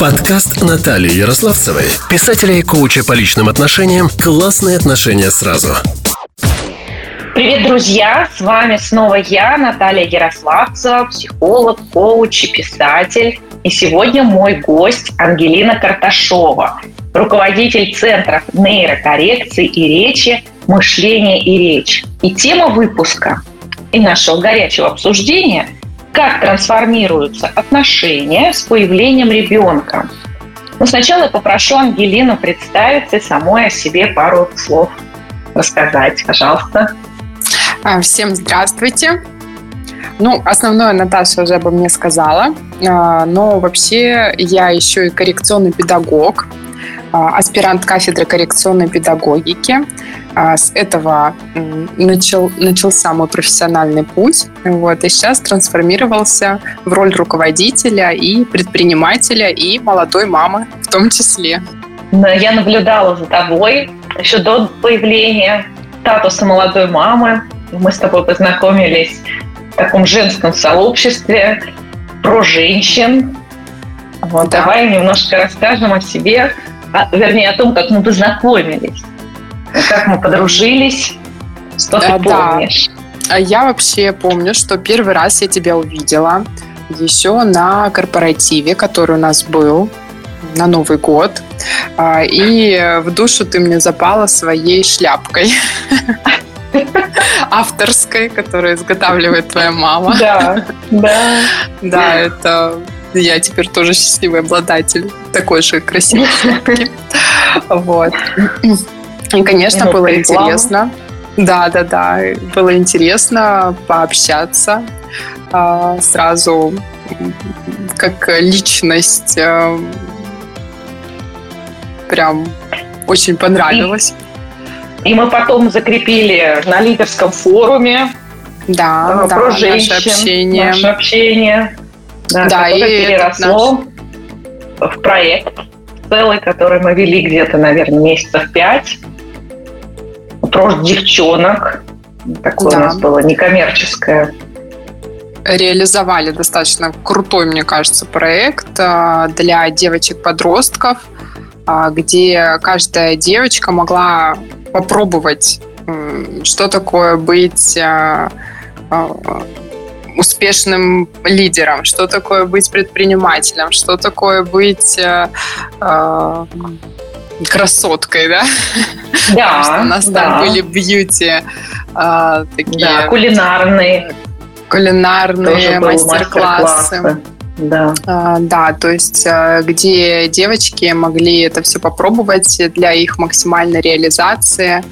Подкаст Натальи Ярославцевой, писателя и коуча по личным отношениям «Классные отношения сразу». Привет, друзья! С вами снова я, Наталья Ярославцева, психолог, коуч и писатель. И сегодня мой гость Ангелина Карташова, руководитель Центров нейрокоррекции и речи «Мышление и речь». И тема выпуска и нашего горячего обсуждения – как трансформируются отношения с появлением ребенка. Но сначала я попрошу Ангелину представиться и самой о себе пару слов рассказать, пожалуйста. А, всем здравствуйте. Ну, основное Наташа уже обо мне сказала, а, но вообще я еще и коррекционный педагог, а, аспирант кафедры коррекционной педагогики. А, с этого начал, начался мой профессиональный путь. Вот, и сейчас трансформировался в роль руководителя и предпринимателя, и молодой мамы в том числе. Я наблюдала за тобой еще до появления статуса молодой мамы. Мы с тобой познакомились в таком женском сообществе про женщин. Вот, да. Давай немножко расскажем о себе, а, вернее, о том, как мы познакомились, как мы подружились, что ты да. помнишь. А я вообще помню, что первый раз я тебя увидела еще на корпоративе, который у нас был на Новый год. А, и в душу ты мне запала своей шляпкой авторской, которую изготавливает твоя мама. Да, да. Да, это я теперь тоже счастливый обладатель такой же красивой шляпки. Вот. И, конечно, ну, было интересно. Да, да, да. Было интересно пообщаться а, сразу как личность. А, прям очень понравилось. И, и мы потом закрепили на лидерском форуме да, про да, женщин, наше общение. Наше общение да, да и переросло наш... в проект целый, который мы вели где-то, наверное, месяцев пять. Про девчонок. Такое да. у нас было некоммерческое реализовали достаточно крутой, мне кажется, проект а, для девочек-подростков, а, где каждая девочка могла попробовать, что такое быть а, успешным лидером, что такое быть предпринимателем, что такое быть красоткой, да? Да. что у нас да. там были бьюти э, такие. Да, кулинарные. Кулинарные мастер-классы. Мастер да. А, да, то есть э, где девочки могли это все попробовать для их максимальной реализации,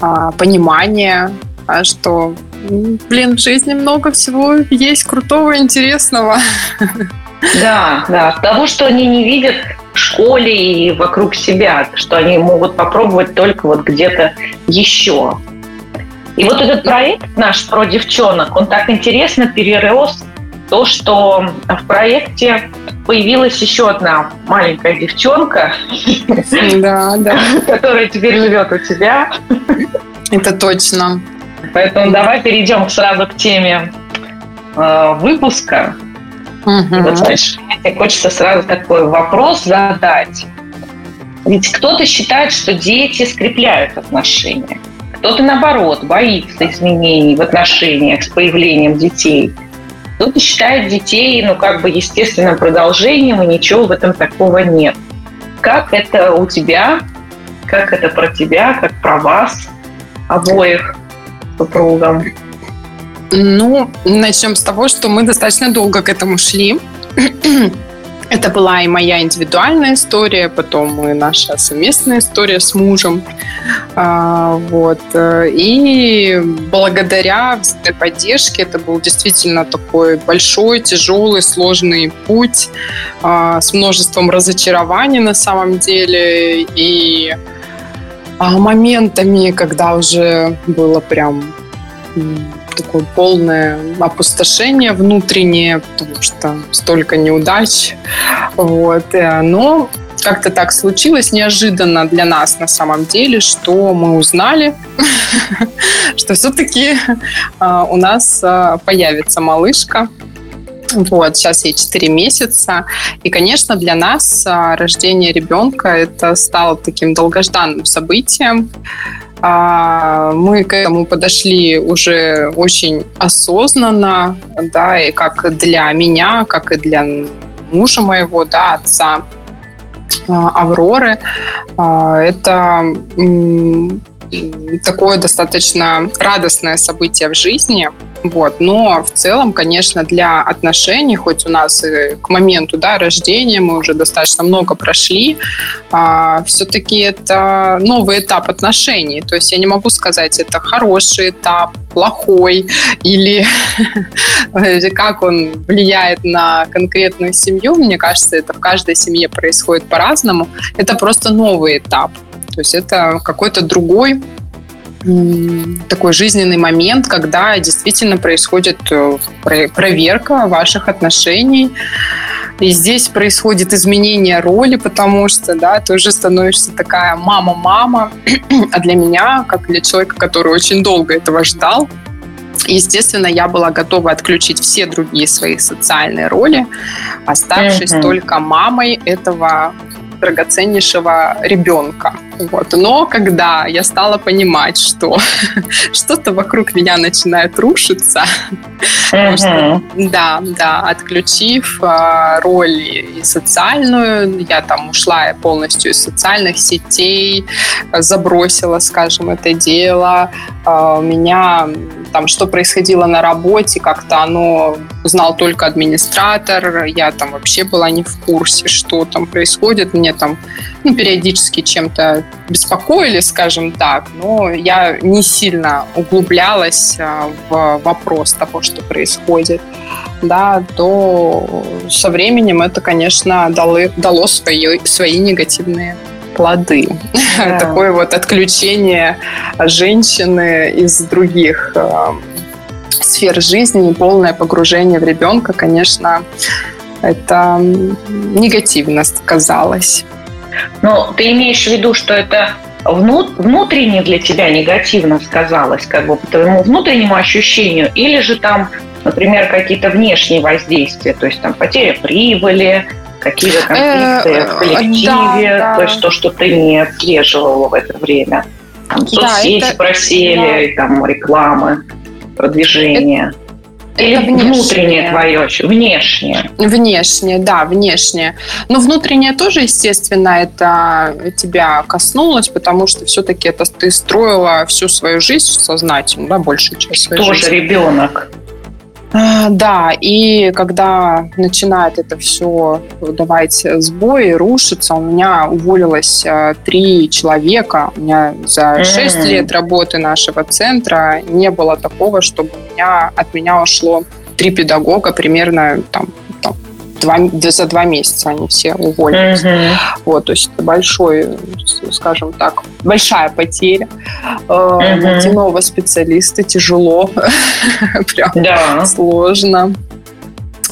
а, понимания, а, что блин, в жизни много всего есть крутого, интересного. Да, да. Того, что они не видят школе и вокруг себя, что они могут попробовать только вот где-то еще. И вот этот проект наш про девчонок, он так интересно перерос то, что в проекте появилась еще одна маленькая девчонка, да, да. которая теперь живет у тебя. Это точно. Поэтому давай перейдем сразу к теме э, выпуска. Угу. вот, знаешь, мне хочется сразу такой вопрос задать. Ведь кто-то считает, что дети скрепляют отношения. Кто-то, наоборот, боится изменений в отношениях с появлением детей. Кто-то считает детей, ну, как бы естественным продолжением, и ничего в этом такого нет. Как это у тебя? Как это про тебя? Как про вас обоих? супругом? Ну, начнем с того, что мы достаточно долго к этому шли. Это была и моя индивидуальная история, потом и наша совместная история с мужем. А, вот. И благодаря поддержке это был действительно такой большой, тяжелый, сложный путь а, с множеством разочарований на самом деле. И а моментами, когда уже было прям такое полное опустошение внутреннее, потому что столько неудач. Вот. Э, но как-то так случилось неожиданно для нас на самом деле, что мы узнали, что все-таки а, у нас а, появится малышка. Вот, сейчас ей 4 месяца. И, конечно, для нас а, рождение ребенка это стало таким долгожданным событием. А, мы к этому подошли уже очень осознанно, да, и как для меня, как и для мужа моего, да, отца а, Авроры. Это такое достаточно радостное событие в жизни. Вот. Но в целом, конечно, для отношений, хоть у нас и к моменту да, рождения мы уже достаточно много прошли, а, все-таки это новый этап отношений. То есть я не могу сказать, это хороший этап, плохой, или как он влияет на конкретную семью. Мне кажется, это в каждой семье происходит по-разному. Это просто новый этап. То есть это какой-то другой такой жизненный момент, когда действительно происходит э, проверка ваших отношений. И здесь происходит изменение роли, потому что, да, ты уже становишься такая мама-мама. А для меня, как для человека, который очень долго этого ждал, Естественно, я была готова отключить все другие свои социальные роли, оставшись mm-hmm. только мамой этого драгоценнейшего ребенка. Вот. Но когда я стала понимать, что что-то вокруг меня начинает рушиться, uh-huh. что, да, да, отключив э, роль и социальную, я там ушла полностью из социальных сетей, забросила, скажем, это дело, э, меня там, что происходило на работе, как-то оно знал только администратор, я там вообще была не в курсе, что там происходит, мне там ну, периодически чем-то беспокоили, скажем так, но я не сильно углублялась а, в вопрос того, что происходит, да, то со временем это, конечно, дало, дало свои, свои негативные плоды. Да. Такое вот отключение женщины из других э, сфер жизни, полное погружение в ребенка, конечно, это негативно сказалось. Но ты имеешь в виду, что это внутренне для тебя негативно сказалось, как бы по твоему внутреннему ощущению, или же там, например, какие-то внешние воздействия, то есть там потеря прибыли, какие-то конфликты э, в коллективе, то есть то, что ты не отслеживала в это время. Там, соцсети просели, там рекламы, продвижение. Или это внутреннее твое, внешнее? Внешнее, да, внешнее. Но внутреннее тоже, естественно, это тебя коснулось, потому что все-таки это ты строила всю свою жизнь сознательно, да, большую часть своей тоже жизни. Тоже ребенок. А, да, и когда начинает это все давать сбои, рушиться, у меня уволилось а, три человека. У меня за шесть mm-hmm. лет работы нашего центра не было такого, чтобы у меня, от меня ушло три педагога примерно там два, за два месяца они все уволились. Mm-hmm. Вот, то есть это большой, скажем так, большая потеря. Mm-hmm. Найти нового специалиста тяжело, прям да. сложно.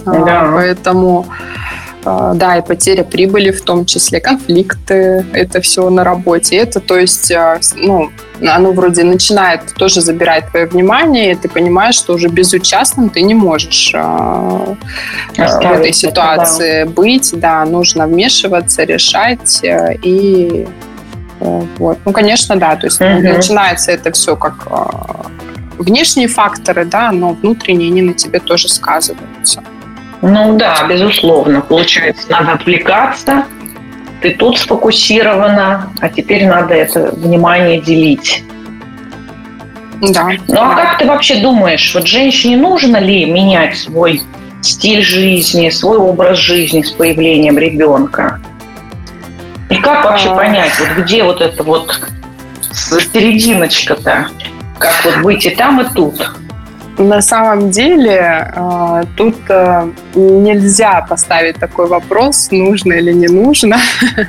Да. Поэтому а, да, и потеря прибыли в том числе, конфликты, это все на работе. Это, то есть, а, ну, оно вроде начинает тоже забирать твое внимание, и ты понимаешь, что уже безучастным ты не можешь э, в этой ситуации это, да. быть, да, нужно вмешиваться, решать э, и э, вот. Ну, конечно, да, то есть угу. начинается это все как э, внешние факторы, да, но внутренние они на тебе тоже сказываются. Ну да, безусловно. Получается, надо отвлекаться. Ты тут сфокусирована, а теперь надо это внимание делить. Да. Ну а как ты вообще думаешь, вот женщине нужно ли менять свой стиль жизни, свой образ жизни с появлением ребенка? И как вообще а... понять, вот где вот это вот серединочка-то? Как вот быть и там, и тут? На самом деле э, тут э, нельзя поставить такой вопрос, нужно или не нужно.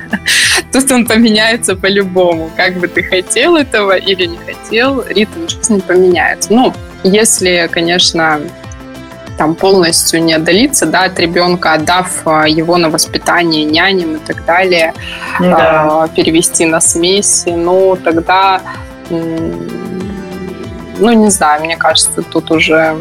Тут он поменяется по-любому. Как бы ты хотел этого или не хотел, ритм жизни поменяется. Ну, если, конечно, там полностью не отдалиться да, от ребенка, отдав э, его на воспитание няням и так далее, да. перевести на смеси, ну, тогда ну, не знаю, мне кажется, тут уже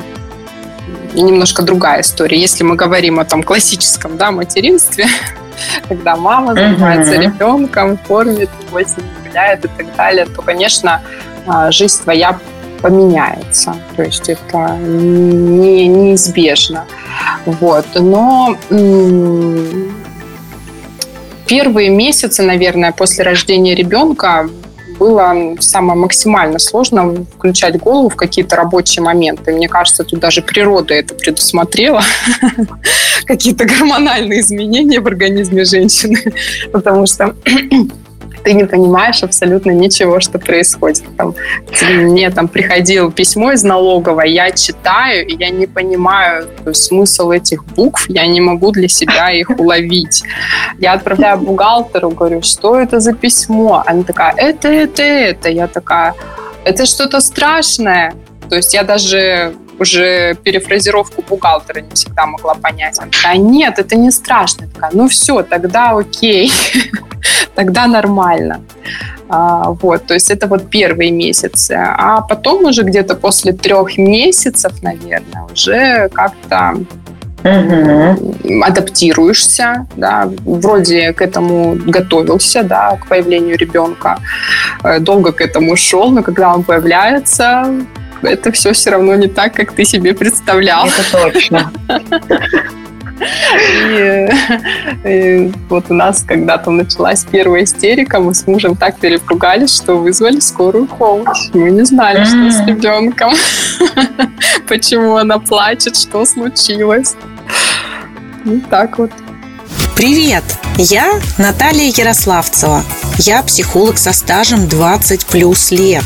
немножко другая история. Если мы говорим о том классическом да, материнстве, когда мама занимается uh-huh. ребенком, кормит его, гуляет и так далее, то, конечно, а, жизнь твоя поменяется. То есть это не, неизбежно. Вот. Но первые месяцы, наверное, после рождения ребенка было самое максимально сложно включать голову в какие-то рабочие моменты. Мне кажется, тут даже природа это предусмотрела. Какие-то гормональные изменения в организме женщины. Потому что ты не понимаешь абсолютно ничего, что происходит. Там, мне там приходило письмо из налоговой, я читаю, и я не понимаю смысл этих букв, я не могу для себя их уловить. Я отправляю бухгалтеру, говорю, что это за письмо? Она такая, это, это, это. Я такая, это что-то страшное. То есть я даже уже перефразировку бухгалтера не всегда могла понять. Она такая, нет, это не страшно. Я такая, ну все, тогда окей, тогда нормально. А, вот, то есть это вот первые месяцы. А потом уже где-то после трех месяцев, наверное, уже как-то угу. адаптируешься, да, вроде к этому готовился, да, к появлению ребенка, э, долго к этому шел, но когда он появляется, это все все равно не так, как ты себе представлял. Это точно. И, и вот у нас когда-то началась первая истерика, мы с мужем так перепугались, что вызвали скорую помощь. Мы не знали, что с ребенком, почему она плачет, что случилось. Вот так вот. Привет! Я Наталья Ярославцева. Я психолог со стажем 20 плюс лет.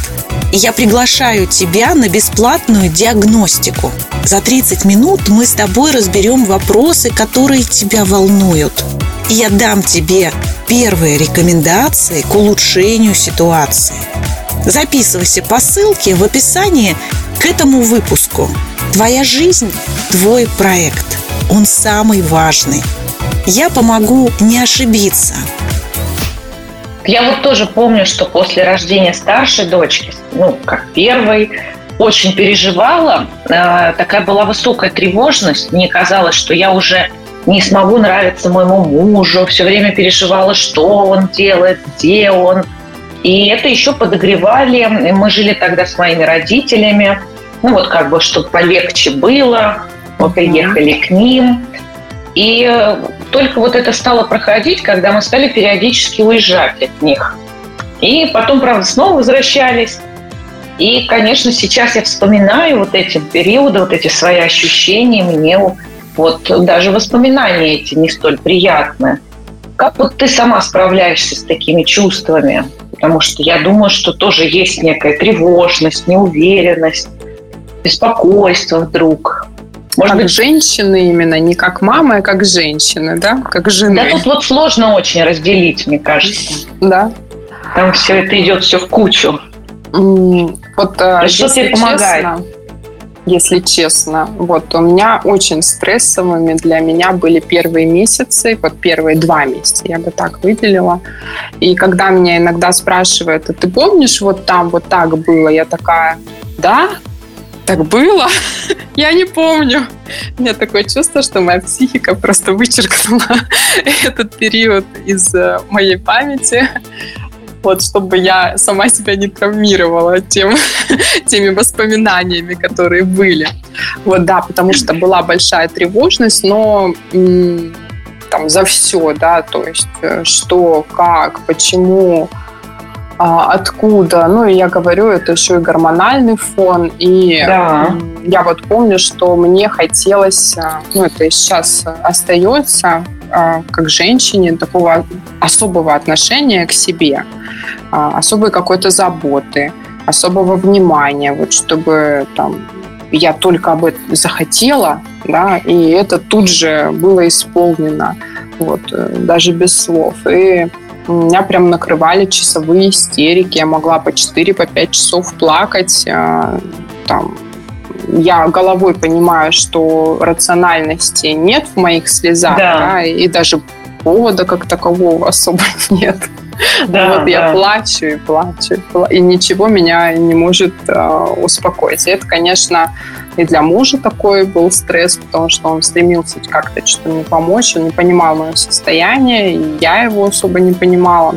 И я приглашаю тебя на бесплатную диагностику. За 30 минут мы с тобой разберем вопросы, которые тебя волнуют. И я дам тебе первые рекомендации к улучшению ситуации. Записывайся по ссылке в описании к этому выпуску. Твоя жизнь – твой проект. Он самый важный – я помогу не ошибиться. Я вот тоже помню, что после рождения старшей дочки, ну, как первой, очень переживала. Э, такая была высокая тревожность. Мне казалось, что я уже не смогу нравиться моему мужу. Все время переживала, что он делает, где он. И это еще подогревали. Мы жили тогда с моими родителями. Ну, вот как бы, чтобы полегче было. Мы приехали к ним. И э, только вот это стало проходить, когда мы стали периодически уезжать от них. И потом, правда, снова возвращались. И, конечно, сейчас я вспоминаю вот эти периоды, вот эти свои ощущения, мне вот даже воспоминания эти не столь приятные. Как вот ты сама справляешься с такими чувствами? Потому что я думаю, что тоже есть некая тревожность, неуверенность, беспокойство вдруг. Может как быть, женщины именно, не как мамы, а как женщины, да? Как жены. Да тут вот сложно очень разделить, мне кажется. Да. Там все это идет все в кучу. Вот, а, что тебе помогает? Честно, если честно, вот у меня очень стрессовыми для меня были первые месяцы, вот первые два месяца, я бы так выделила. И когда меня иногда спрашивают, а ты помнишь, вот там вот так было, я такая, да, так было? Я не помню. У меня такое чувство, что моя психика просто вычеркнула этот период из э, моей памяти вот, чтобы я сама себя не травмировала тем, теми воспоминаниями, которые были. Вот, да, потому что была большая тревожность, но там за все, да, то есть э, что, как, почему, откуда. Ну, и я говорю, это еще и гормональный фон. И да. я вот помню, что мне хотелось, а, ну, это и сейчас остается, а, как женщине, такого особого отношения к себе, особой какой-то заботы, особого внимания, вот чтобы там я только об этом захотела, да, и это тут же было исполнено, вот, э, даже без слов. И меня прям накрывали часовые истерики. Я могла по 4-5 по часов плакать. А, там, я головой понимаю, что рациональности нет в моих слезах, да. Да, и даже повода как такового особо нет. Да, вот да. я плачу и плачу, и ничего меня не может э, успокоить. И это, конечно, и для мужа такой был стресс, потому что он стремился как-то что-то мне помочь, он не понимал мое состояние, и я его особо не понимала.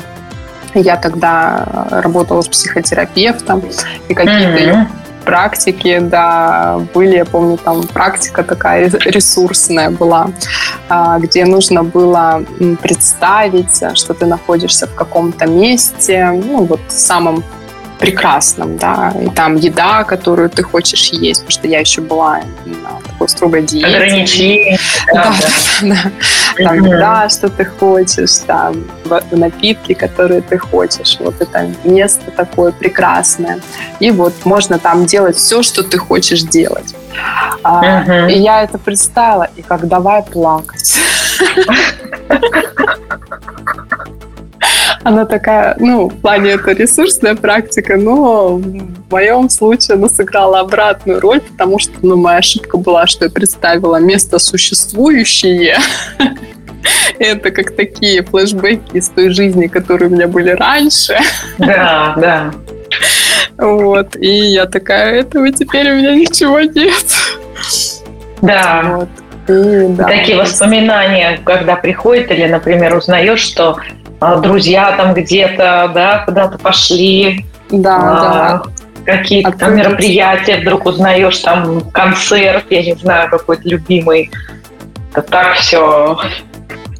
Я тогда работала с психотерапевтом, и какие-то mm-hmm практики, да, были, я помню, там практика такая ресурсная была, а, где нужно было представить, что ты находишься в каком-то месте, ну, вот в самом прекрасном, да, и там еда, которую ты хочешь есть, потому что я еще была на такой строгой диете. Ограничения. Да, да, да. да. Там еда, что ты хочешь, там напитки, которые ты хочешь. Вот это место такое прекрасное. И вот можно там делать все, что ты хочешь делать. Uh-huh. И я это представила, и как давай плакать. Она такая, ну, в плане это ресурсная практика, но в моем случае она сыграла обратную роль, потому что, ну, моя ошибка была, что я представила место существующее. Это как такие флешбеки из той жизни, которые у меня были раньше. Да, да. Вот. И я такая, этого теперь у меня ничего нет. Да. Вот. И, да. Такие воспоминания, когда приходят или, например, узнаешь, что друзья там где-то, да, куда-то пошли. Да, а, да. Какие-то там мероприятия вдруг узнаешь, там концерт, я не знаю, какой-то любимый. Это так все.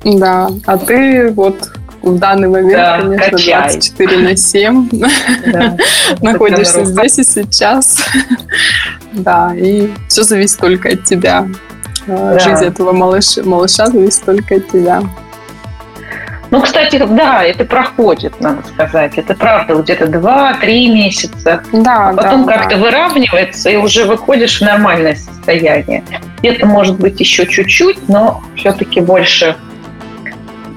Да, а ты вот в данный момент, да, конечно, качай. 24 на 7 да, находишься здесь и сейчас. Да, и все зависит только от тебя. Да. Жизнь этого малыша, малыша зависит только от тебя. Ну, кстати, да, это проходит, надо сказать. Это правда, где-то 2-3 месяца. Да, а потом да, как-то да. выравнивается, и уже выходишь в нормальное состояние. Где-то, может быть, еще чуть-чуть, но все-таки больше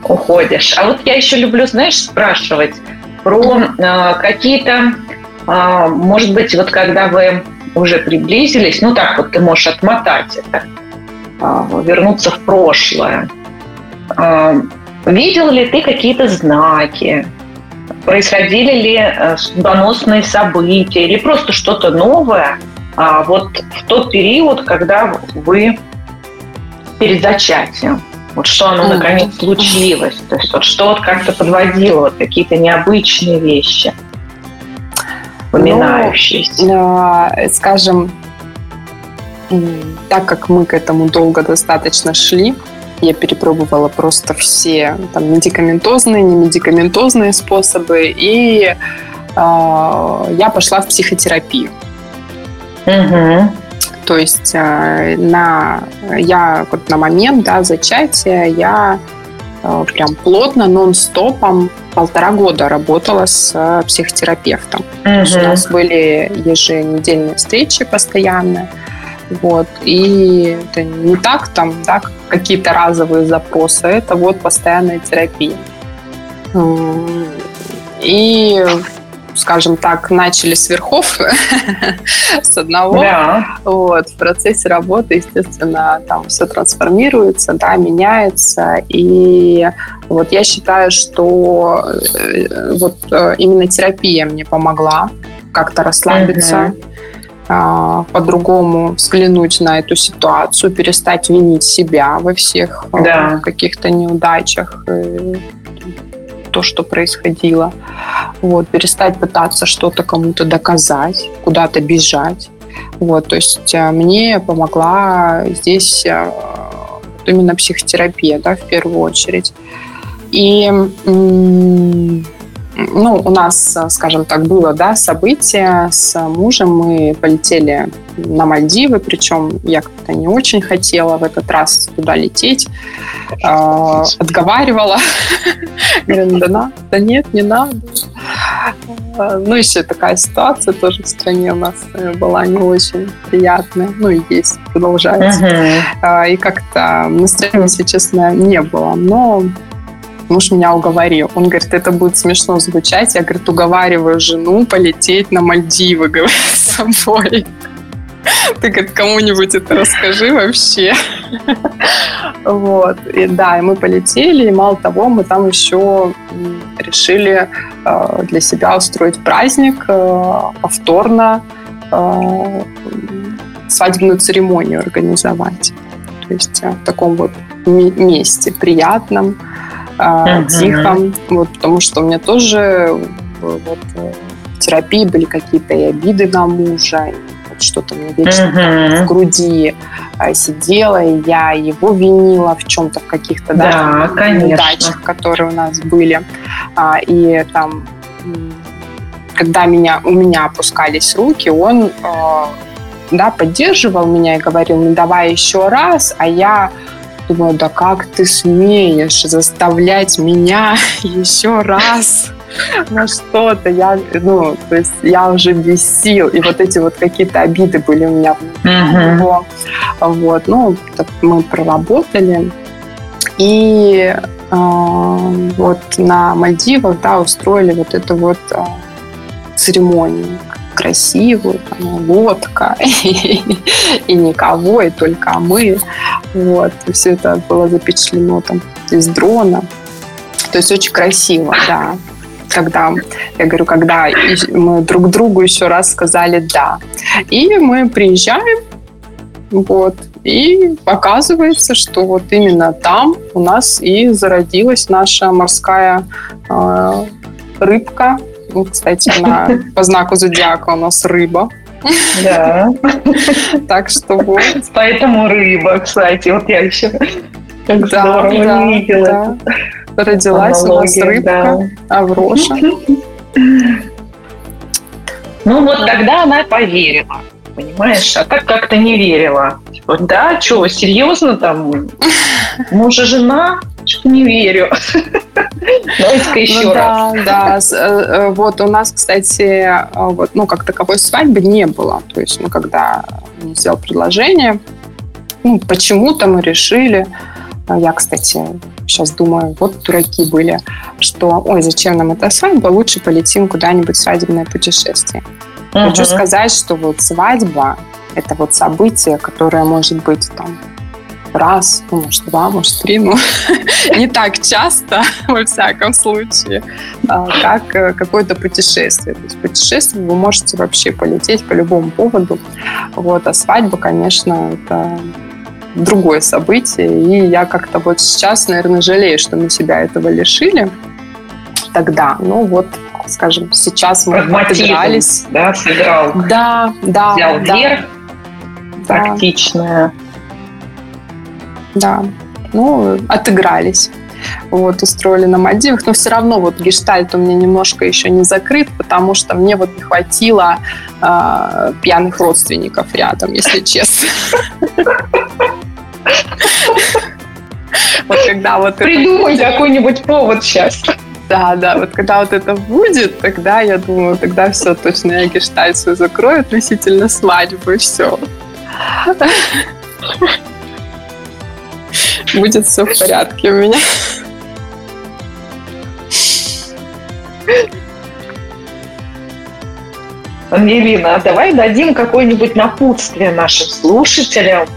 уходишь. А вот я еще люблю, знаешь, спрашивать про э, какие-то, э, может быть, вот когда вы уже приблизились, ну так вот ты можешь отмотать это, э, вернуться в прошлое. Э, Видел ли ты какие-то знаки? Происходили ли э, судьбоносные события или просто что-то новое а вот в тот период, когда вы перед зачатием? Вот что оно наконец случилось? То есть вот что вот как-то подводило, вот какие-то необычные вещи, упоминающиеся? Ну, скажем, так как мы к этому долго достаточно шли, я перепробовала просто все там, медикаментозные, не медикаментозные способы, и э, я пошла в психотерапию. Угу. То есть э, на, я вот на момент да, зачатия я э, прям плотно, нон-стопом полтора года работала с э, психотерапевтом. Угу. То есть у нас были еженедельные встречи постоянные. Вот. И это не так там, да, какие-то разовые запросы, это вот постоянная терапия. И скажем так, начали с верхов, с одного. Да. Вот, в процессе работы, естественно, там все трансформируется, да, меняется. И вот я считаю, что э, вот э, именно терапия мне помогла как-то расслабиться. По-другому взглянуть на эту ситуацию, перестать винить себя во всех а, да. каких-то неудачах, э, то, что происходило. Вот, перестать пытаться что-то кому-то доказать, куда-то бежать. Вот, то есть э, мне помогла здесь э, именно психотерапия, да, в первую очередь. И ну, у нас, скажем так, было да, событие с мужем. Мы полетели на Мальдивы, причем я как-то не очень хотела в этот раз туда лететь. Э, отговаривала. Говорю, да, на, да нет, не надо. Ну, еще такая ситуация тоже в стране у нас была не очень приятная. Ну, и есть, продолжается. Uh-huh. И как-то настроения, если честно, не было. Но муж меня уговорил. Он говорит, это будет смешно звучать. Я, говорит, уговариваю жену полететь на Мальдивы, говорит, с собой. Ты, говорит, кому-нибудь это расскажи вообще. Вот. И да, и мы полетели, и мало того, мы там еще решили э, для себя устроить праздник э, повторно э, свадебную церемонию организовать. То есть в таком вот месте приятном, uh-huh. тихом. Вот, потому что у меня тоже вот, в терапии были какие-то и обиды на мужа, и вот что-то мне вечно uh-huh. в груди сидела, и я его винила в чем-то, в каких-то да, да, неудачах, которые у нас были. И там когда меня, у меня опускались руки, он э, да, поддерживал меня и говорил, ну давай еще раз, а я думаю, да как ты смеешь заставлять меня еще раз на что-то, я, ну, то есть я уже без сил, и вот эти вот какие-то обиды были у меня uh-huh. вот, ну, мы проработали, и э, вот на Мальдивах, да, устроили вот это вот э, церемонию красивую, там, лодка, и, никого, и только мы. Вот. Все это было запечатлено там из дрона. То есть очень красиво, да. Когда, я говорю, когда мы друг другу еще раз сказали «да». И мы приезжаем, вот, и оказывается, что вот именно там у нас и зародилась наша морская э, рыбка, ну, кстати, она по знаку зодиака у нас рыба. Да. Так что вот. Поэтому рыба, кстати. Вот я еще как да, здорово да, видела. Да. Родилась у нас рыбка, да. Авроша. Ну вот тогда она поверила, понимаешь? А так как-то не верила. Да, что, серьезно там? Муж и жена? Не верю. Давайте-ка еще ну, раз. Да, да. Э, э, вот у нас, кстати, э, вот, ну, как таковой свадьбы не было. То есть, ну, когда мне сделал предложение, ну, почему-то мы решили, я, кстати, сейчас думаю, вот дураки были, что, ой, зачем нам эта свадьба, лучше полетим куда-нибудь в свадебное путешествие. Uh Хочу сказать, что вот свадьба – это вот событие, которое может быть там раз, ну, может, два, может, три, ну, не так часто, во всяком случае, а, как э, какое-то путешествие. То есть путешествие вы можете вообще полететь по любому поводу. Вот, а свадьба, конечно, это другое событие. И я как-то вот сейчас, наверное, жалею, что мы себя этого лишили тогда. Ну вот, скажем, сейчас мы отыгрались. Да, сыграл. Да, да. Взял да. верх. Тактичная да. Ну, отыгрались. Вот, устроили на Мальдивах, но все равно вот гештальт у меня немножко еще не закрыт, потому что мне вот не хватило э, пьяных родственников рядом, если честно. Вот когда вот Придумай какой-нибудь повод сейчас. Да, да, вот когда вот это будет, тогда я думаю, тогда все, точно я гештальт свой закрою относительно свадьбы, все будет все в порядке у меня. Ангелина, давай дадим какое-нибудь напутствие нашим слушателям.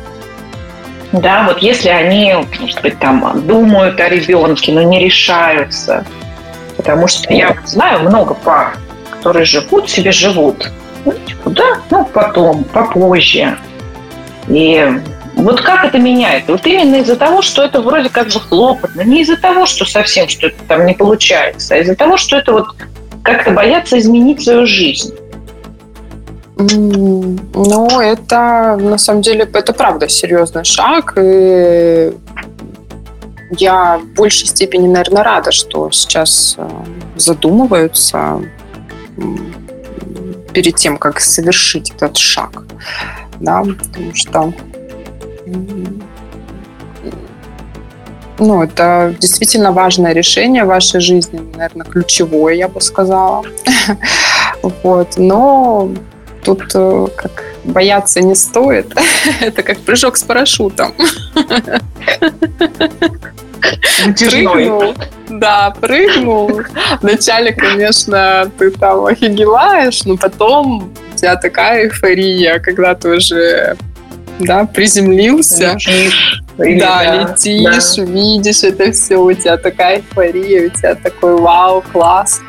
Да, вот если они, может быть, там думают о ребенке, но не решаются. Потому что я знаю много пар, которые живут себе живут. Ну, типа, да, ну потом, попозже. И вот как это меняет? Вот именно из-за того, что это вроде как бы хлопотно, не из-за того, что совсем что-то там не получается, а из-за того, что это вот как-то боятся изменить свою жизнь. Ну, это на самом деле, это правда серьезный шаг. И я в большей степени, наверное, рада, что сейчас э, задумываются перед тем, как совершить этот шаг. Да, потому что ну, это действительно важное решение в вашей жизни, наверное, ключевое, я бы сказала. Вот. Но тут э, как бояться не стоит. Это как прыжок с парашютом. Прыгнул. Да, прыгнул. Вначале, конечно, ты там офигеваешь, но потом у тебя такая эйфория, когда ты уже да, приземлился. Летишь. Да, да, летишь, да. видишь это все, у тебя такая эйфория, у тебя такой вау, класс.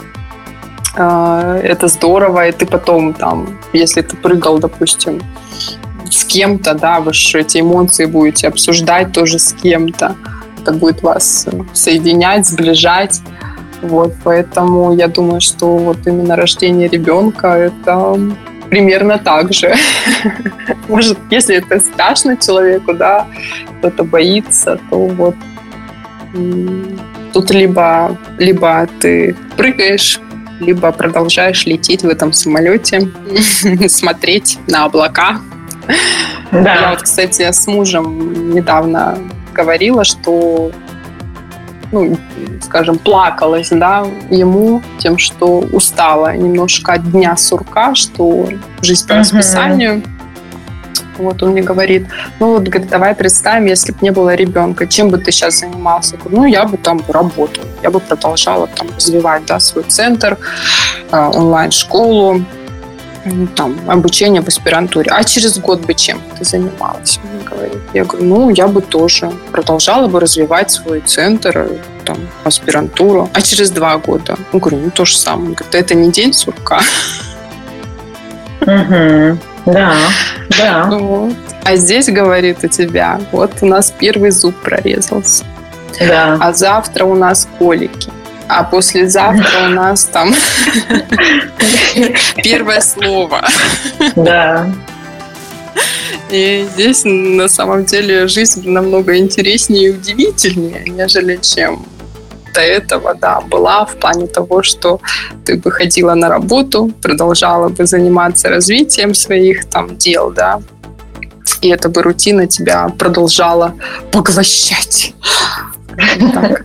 А, это здорово, и ты потом там, если ты прыгал, допустим, с кем-то, да, вы же эти эмоции будете обсуждать тоже с кем-то. Это будет вас соединять, сближать. Вот, поэтому я думаю, что вот именно рождение ребенка это примерно так же. Может, если это страшно человеку, да, кто-то боится, то вот тут либо, либо ты прыгаешь, либо продолжаешь лететь в этом самолете, смотреть на облака. Да. Я вот, кстати, с мужем недавно говорила, что ну, скажем, плакалась, да, ему тем, что устала немножко от дня сурка, что жизнь по расписанию. Вот он мне говорит, ну вот, говорит, давай представим, если бы не было ребенка, чем бы ты сейчас занимался? Я говорю, ну, я бы там работал, я бы продолжала там развивать, да, свой центр, э, онлайн-школу, там, обучение в аспирантуре. А через год бы чем ты занималась? Он говорит. Я говорю, ну, я бы тоже продолжала бы развивать свой центр, там, аспирантуру. А через два года? Я говорю, ну, то же самое. Он говорит, это не день сурка. Угу. Да, да. Вот. А здесь, говорит, у тебя, вот у нас первый зуб прорезался. Да. А завтра у нас колики а послезавтра у нас там первое слово. Да. И здесь на самом деле жизнь намного интереснее и удивительнее, нежели чем до этого, да, была в плане того, что ты бы ходила на работу, продолжала бы заниматься развитием своих там дел, да, и эта бы рутина тебя продолжала поглощать. Так.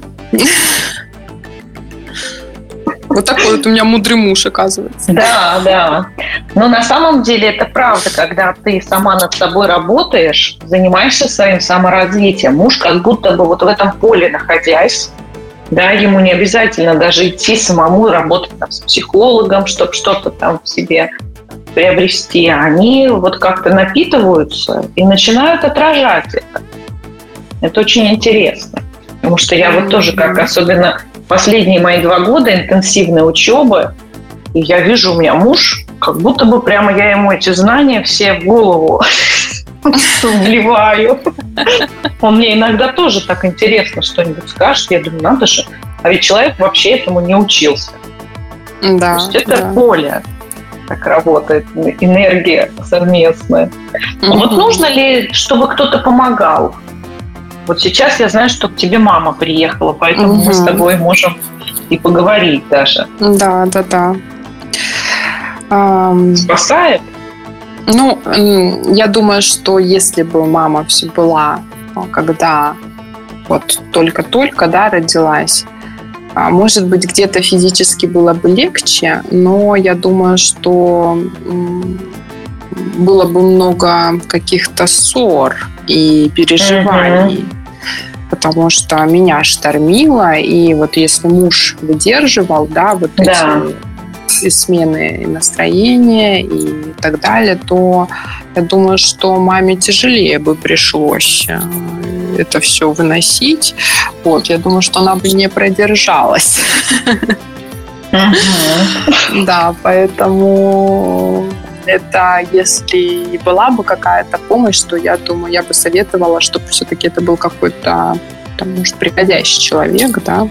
Вот такой вот у меня мудрый муж, оказывается. Да, да. Но на самом деле это правда, когда ты сама над собой работаешь, занимаешься своим саморазвитием. Муж как будто бы вот в этом поле находясь, да, ему не обязательно даже идти самому работать там, с психологом, чтобы что-то там в себе приобрести. Они вот как-то напитываются и начинают отражать это. Это очень интересно. Потому что я вот тоже как особенно последние мои два года интенсивной учебы, и я вижу, у меня муж, как будто бы прямо я ему эти знания все в голову вливаю. Он мне иногда тоже так интересно что-нибудь скажет. Я думаю, надо же. А ведь человек вообще этому не учился. Да, То есть это да. поле так работает, энергия совместная. Mm-hmm. Вот нужно ли, чтобы кто-то помогал? Вот сейчас я знаю, что к тебе мама приехала, поэтому угу. мы с тобой можем и поговорить даже. Да, да, да. Спасает? Ну, я думаю, что если бы мама все была, когда вот только-только, да, родилась, а, может быть, где-то физически было бы легче, но я думаю, что было бы много каких-то ссор и переживаний. Потому что меня штормило, и вот если муж выдерживал, да, вот да. эти смены настроения и так далее, то я думаю, что маме тяжелее бы пришлось э, это все выносить. Вот, я думаю, что она бы не продержалась. Да, поэтому это если была бы какая-то помощь, то я думаю, я бы советовала, чтобы все-таки это был какой-то, там, может, приходящий человек, да,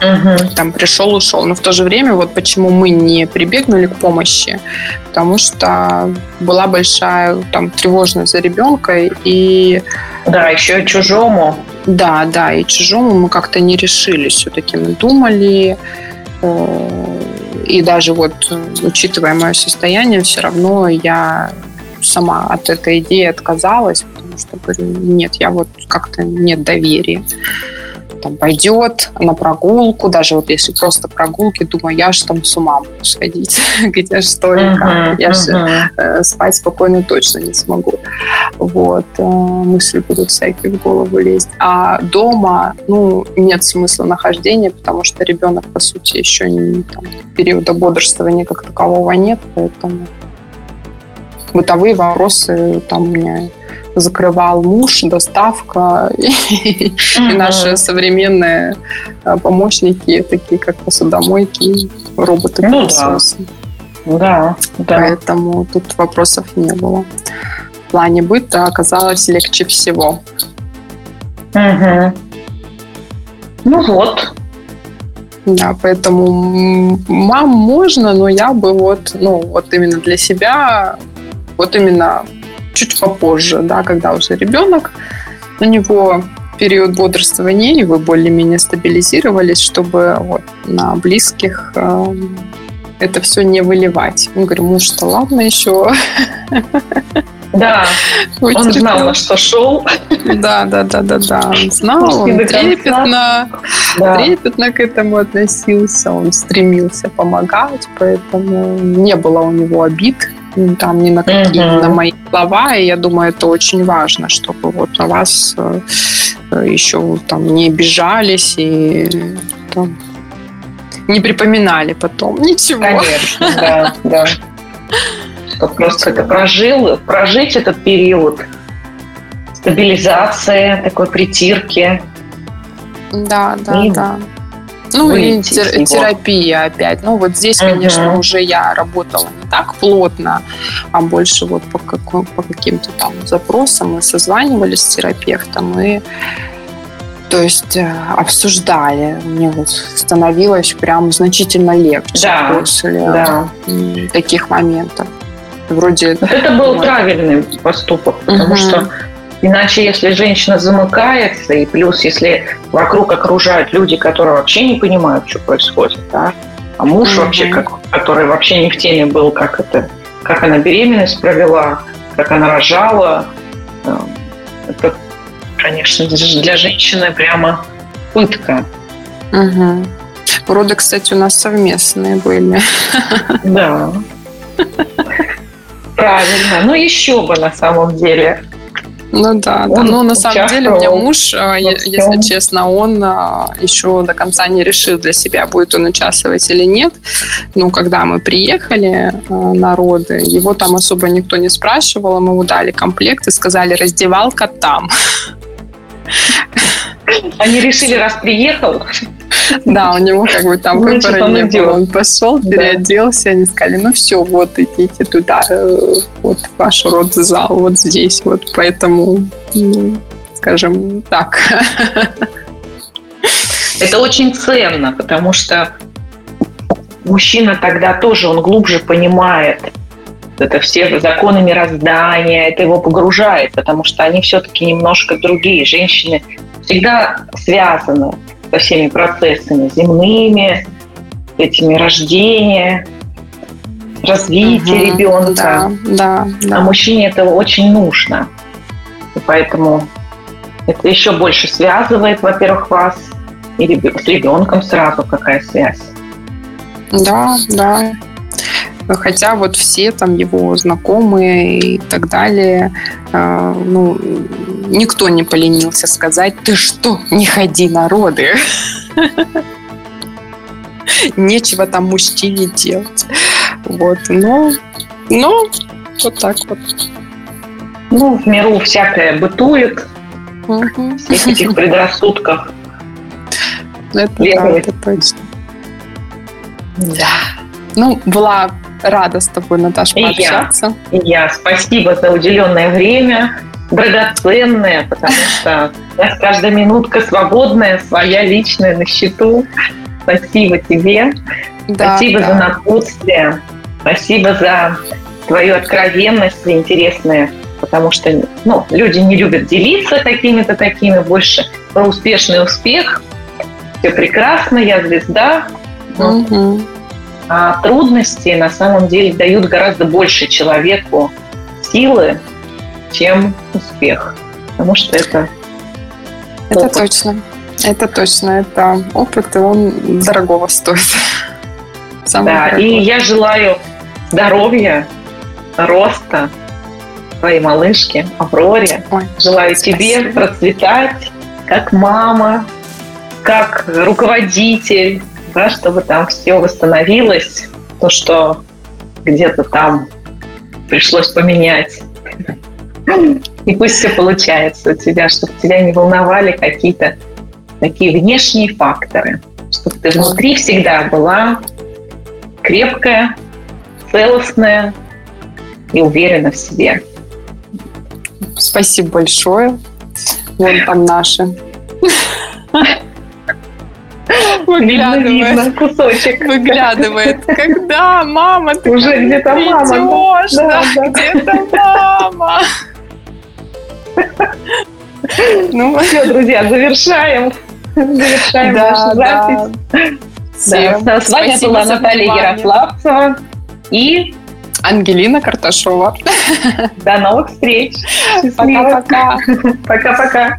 Угу. Там пришел, ушел. Но в то же время, вот почему мы не прибегнули к помощи, потому что была большая там тревожность за ребенка и да, еще и чужому. Да, да, и чужому мы как-то не решились. Все-таки мы думали, э, и даже вот, учитывая мое состояние, все равно я сама от этой идеи отказалась, потому что говорю, нет, я вот как-то нет доверия там пойдет на прогулку, даже вот если просто прогулки, думаю, я же там с ума буду сходить, где что и как. Я же э, спать спокойно точно не смогу. Вот. Э, мысли будут всякие в голову лезть. А дома, ну, нет смысла нахождения, потому что ребенок, по сути, еще не там, периода бодрствования как такового нет, поэтому бытовые вопросы там у меня закрывал муж, доставка и, наши современные а, помощники, такие как посудомойки, роботы ну, да. да, да. Поэтому тут вопросов не было. в плане быта оказалось легче всего. Угу. Ну вот. Да, поэтому мам можно, но я бы вот, ну, вот именно для себя, вот именно чуть попозже, да, когда уже ребенок, у него период бодрствования, и вы более-менее стабилизировались, чтобы вот на близких э, это все не выливать. Я говорю, муж-то ладно еще. Да, он знал, на что шел. Да, да, да, да, да. Он знал, он трепетно, да. трепетно к этому относился, он стремился помогать, поэтому не было у него обид там ни на какие, угу. на мои слова, и я думаю, это очень важно, чтобы вот на вас э, еще там не обижались и там, не припоминали потом ничего. Конечно, да, да. Что просто это прожил, прожить этот период стабилизации, такой притирки. Да, да, и да. Ну и тер- терапия опять. Ну вот здесь, конечно, угу. уже я работала не так плотно, а больше вот по, какой, по каким-то там запросам мы созванивались с терапевтом и то есть э, обсуждали. Мне вот становилось прям значительно легче да, после да. таких моментов. Вроде. Вот это был вот. правильный поступок, потому угу. что иначе, если женщина замыкается, и плюс, если вокруг окружают люди, которые вообще не понимают, что происходит, да, а муж угу. вообще, как, который вообще не в теме был, как это, как она беременность провела, как она рожала, э, это конечно, для женщины прямо пытка. Угу. Роды, кстати, у нас совместные были. Да. Правильно. Ну, еще бы на самом деле. Ну да, да. но на самом деле у меня муж, а, если честно, он а, еще до конца не решил для себя, будет он участвовать или нет. Ну, когда мы приехали а, на роды, его там особо никто не спрашивал, мы ему дали комплект и сказали, раздевалка там. Они решили, раз приехал. Да, у него как бы там выбора не было. Он пошел, переоделся, они сказали, ну все, вот идите туда, э, вот ваш родзал, вот здесь, вот поэтому, ну, скажем так. Это очень ценно, потому что мужчина тогда тоже, он глубже понимает, это все законы мироздания, это его погружает, потому что они все-таки немножко другие. Женщины всегда связаны со всеми процессами земными, этими рождения, развития угу, ребенка. Да, да, да. А мужчине это очень нужно. И поэтому это еще больше связывает, во-первых, вас и с ребенком сразу какая связь. Да, да. Хотя вот все там его знакомые и так далее, э, ну, никто не поленился сказать, ты что, не ходи на роды. Нечего там мужчине делать. Вот, но, но вот так вот. Ну, в миру всякое бытует, угу. всех этих предрассудков. Это, да, это точно. Да. Ну, была Рада с тобой, Наташа, пообщаться. И я, и я. Спасибо за уделенное время, драгоценное, потому что у нас каждая минутка свободная, своя личная на счету. Спасибо тебе. Да, Спасибо да. за напутствие. Спасибо за твою откровенность и интересные, потому что ну, люди не любят делиться какими-то такими, больше про успешный успех. Все прекрасно, я звезда. Угу. А трудности на самом деле дают гораздо больше человеку силы, чем успех. Потому что это Это опыт. точно. Это точно. Это опыт, и он дорогого стоит. Самый да, дорогой. и я желаю здоровья, роста твоей малышке Авроре. Ой, желаю спасибо. тебе процветать как мама, как руководитель, да, чтобы там все восстановилось, то, что где-то там пришлось поменять. И пусть все получается у тебя, чтобы тебя не волновали какие-то такие внешние факторы, чтобы ты внутри всегда была крепкая, целостная и уверена в себе. Спасибо большое. Вон там наши. Выглядывает. кусочек. Выглядывает. Когда, мама, ты Уже где-то мама. Да, да, где-то мама. Ну, все, друзья, завершаем. Завершаем да, нашу запись. Да. Да. С вами была Наталья Ярославцева и Ангелина Карташова. До новых встреч. Пока-пока. Пока-пока.